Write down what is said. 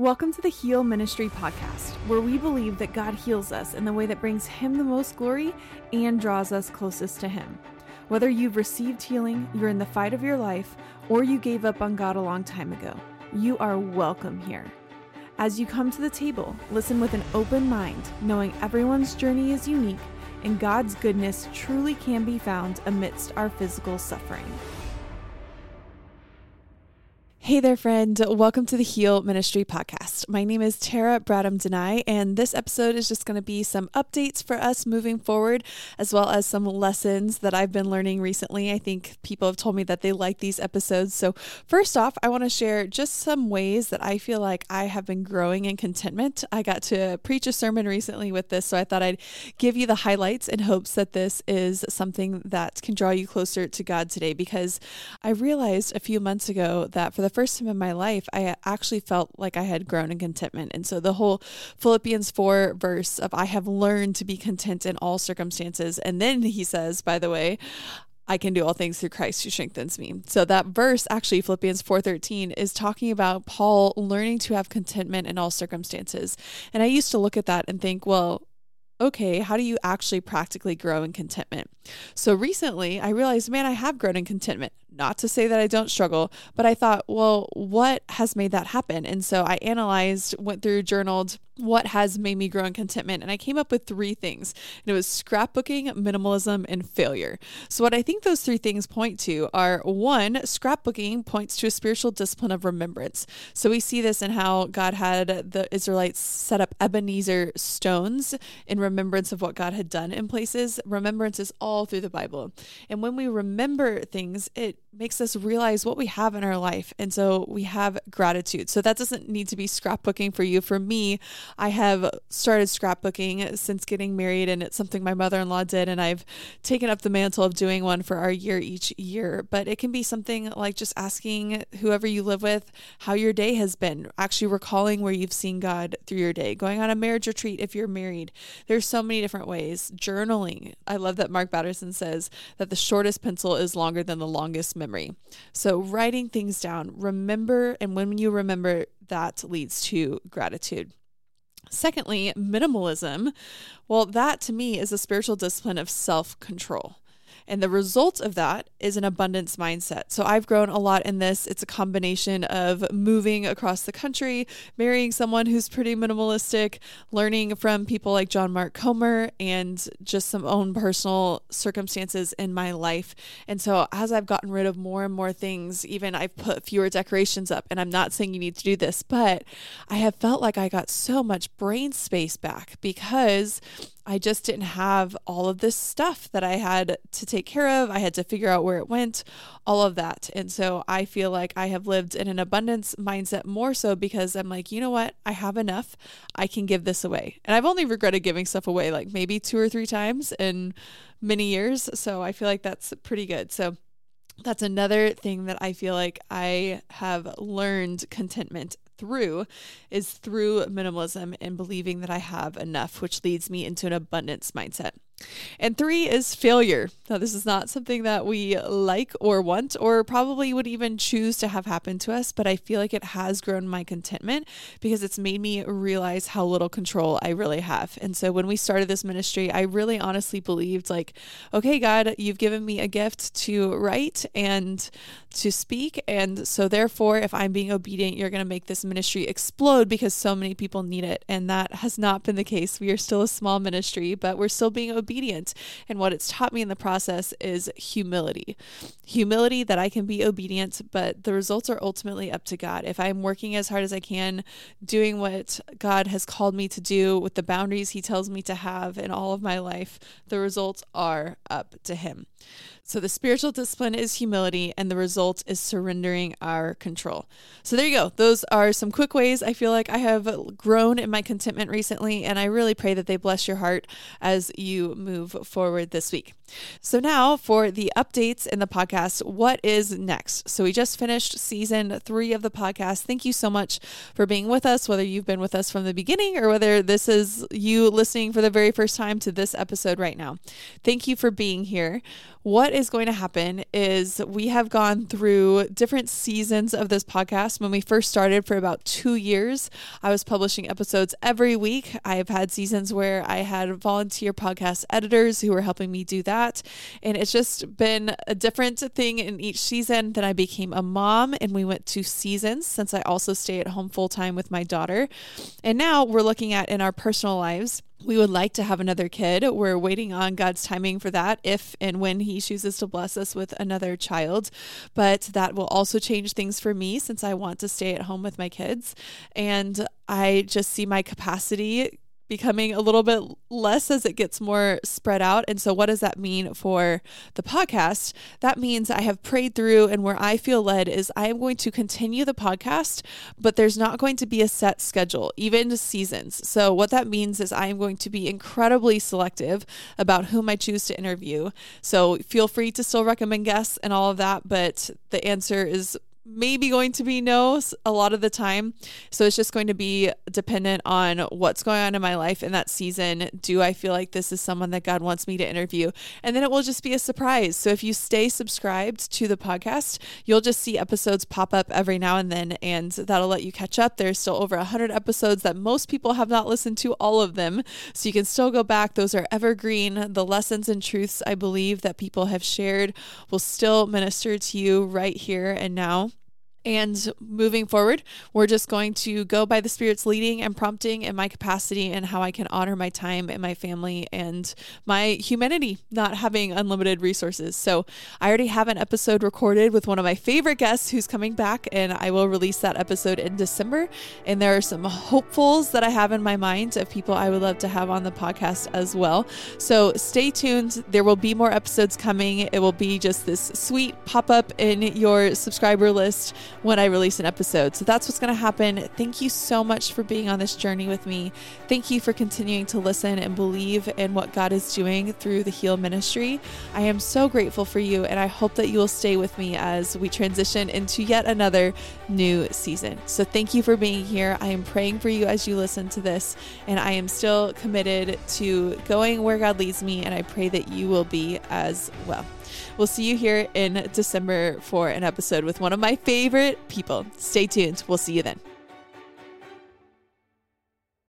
Welcome to the Heal Ministry podcast, where we believe that God heals us in the way that brings Him the most glory and draws us closest to Him. Whether you've received healing, you're in the fight of your life, or you gave up on God a long time ago, you are welcome here. As you come to the table, listen with an open mind, knowing everyone's journey is unique and God's goodness truly can be found amidst our physical suffering. Hey there, friend. Welcome to the Heal Ministry Podcast. My name is Tara Bradham Denai, and this episode is just going to be some updates for us moving forward, as well as some lessons that I've been learning recently. I think people have told me that they like these episodes. So, first off, I want to share just some ways that I feel like I have been growing in contentment. I got to preach a sermon recently with this, so I thought I'd give you the highlights in hopes that this is something that can draw you closer to God today, because I realized a few months ago that for the first time in my life, I actually felt like I had grown in contentment. And so the whole Philippians 4 verse of I have learned to be content in all circumstances. And then he says, by the way, I can do all things through Christ who strengthens me. So that verse actually Philippians 4:13 is talking about Paul learning to have contentment in all circumstances. And I used to look at that and think, well, okay, how do you actually practically grow in contentment? So recently I realized, man, I have grown in contentment. Not to say that I don't struggle, but I thought, well, what has made that happen? And so I analyzed, went through, journaled what has made me grow in contentment. And I came up with three things. And it was scrapbooking, minimalism, and failure. So, what I think those three things point to are one, scrapbooking points to a spiritual discipline of remembrance. So, we see this in how God had the Israelites set up Ebenezer stones in remembrance of what God had done in places. Remembrance is all through the Bible. And when we remember things, it makes us realize what we have in our life. And so we have gratitude. So that doesn't need to be scrapbooking for you. For me, I have started scrapbooking since getting married, and it's something my mother in law did. And I've taken up the mantle of doing one for our year each year. But it can be something like just asking whoever you live with how your day has been, actually recalling where you've seen God through your day, going on a marriage retreat if you're married. There's so many different ways. Journaling. I love that Mark Batterson says that the shortest pencil is longer than the longest memory. So, writing things down, remember, and when you remember, that leads to gratitude. Secondly, minimalism. Well, that to me is a spiritual discipline of self control. And the result of that is an abundance mindset. So I've grown a lot in this. It's a combination of moving across the country, marrying someone who's pretty minimalistic, learning from people like John Mark Comer, and just some own personal circumstances in my life. And so as I've gotten rid of more and more things, even I've put fewer decorations up, and I'm not saying you need to do this, but I have felt like I got so much brain space back because I just didn't have all of this stuff that I had to take care of. I had to figure out where it went, all of that. And so I feel like I have lived in an abundance mindset more so because I'm like, you know what? I have enough. I can give this away. And I've only regretted giving stuff away like maybe two or three times in many years. So I feel like that's pretty good. So that's another thing that I feel like I have learned contentment through is through minimalism and believing that I have enough, which leads me into an abundance mindset. And three is failure. Now, this is not something that we like or want, or probably would even choose to have happen to us, but I feel like it has grown my contentment because it's made me realize how little control I really have. And so when we started this ministry, I really honestly believed, like, okay, God, you've given me a gift to write and to speak. And so, therefore, if I'm being obedient, you're going to make this ministry explode because so many people need it. And that has not been the case. We are still a small ministry, but we're still being obedient obedient. And what it's taught me in the process is humility. Humility that I can be obedient, but the results are ultimately up to God. If I'm working as hard as I can, doing what God has called me to do with the boundaries He tells me to have in all of my life, the results are up to Him. So the spiritual discipline is humility, and the result is surrendering our control. So there you go. Those are some quick ways I feel like I have grown in my contentment recently, and I really pray that they bless your heart as you move forward this week. So, now for the updates in the podcast, what is next? So, we just finished season three of the podcast. Thank you so much for being with us, whether you've been with us from the beginning or whether this is you listening for the very first time to this episode right now. Thank you for being here what is going to happen is we have gone through different seasons of this podcast. When we first started for about two years, I was publishing episodes every week. I have had seasons where I had volunteer podcast editors who were helping me do that. And it's just been a different thing in each season. Then I became a mom and we went to seasons since I also stay at home full time with my daughter. And now we're looking at in our personal lives we would like to have another kid. We're waiting on God's timing for that if and when He chooses to bless us with another child. But that will also change things for me since I want to stay at home with my kids. And I just see my capacity becoming a little bit less as it gets more spread out. And so, what does that mean for the podcast? That means I have prayed through, and where I feel led is I am going to continue the podcast, but there's not going to be a set schedule, even seasons. So, what that means is I am going to be incredibly selective about whom I choose to interview. So, feel free to still recommend guests and all of that, but the answer is maybe going to be no a lot of the time. So it's just going to be dependent on what's going on in my life in that season. Do I feel like this is someone that God wants me to interview? And then it will just be a surprise. So if you stay subscribed to the podcast, you'll just see episodes pop up every now and then, and that'll let you catch up. There's still over 100 episodes that most people have not listened to all of them. So you can still go back. Those are evergreen. The lessons and truths I believe that people have shared will still minister to you right here and now. And moving forward, we're just going to go by the Spirit's leading and prompting in my capacity and how I can honor my time and my family and my humanity, not having unlimited resources. So, I already have an episode recorded with one of my favorite guests who's coming back, and I will release that episode in December. And there are some hopefuls that I have in my mind of people I would love to have on the podcast as well. So, stay tuned. There will be more episodes coming. It will be just this sweet pop up in your subscriber list when I release an episode. So that's what's going to happen. Thank you so much for being on this journey with me. Thank you for continuing to listen and believe in what God is doing through the Heal Ministry. I am so grateful for you, and I hope that you will stay with me as we transition into yet another new season. So thank you for being here. I am praying for you as you listen to this, and I am still committed to going where God leads me, and I pray that you will be as well. We'll see you here in December for an episode with one of my favorite people. Stay tuned. We'll see you then.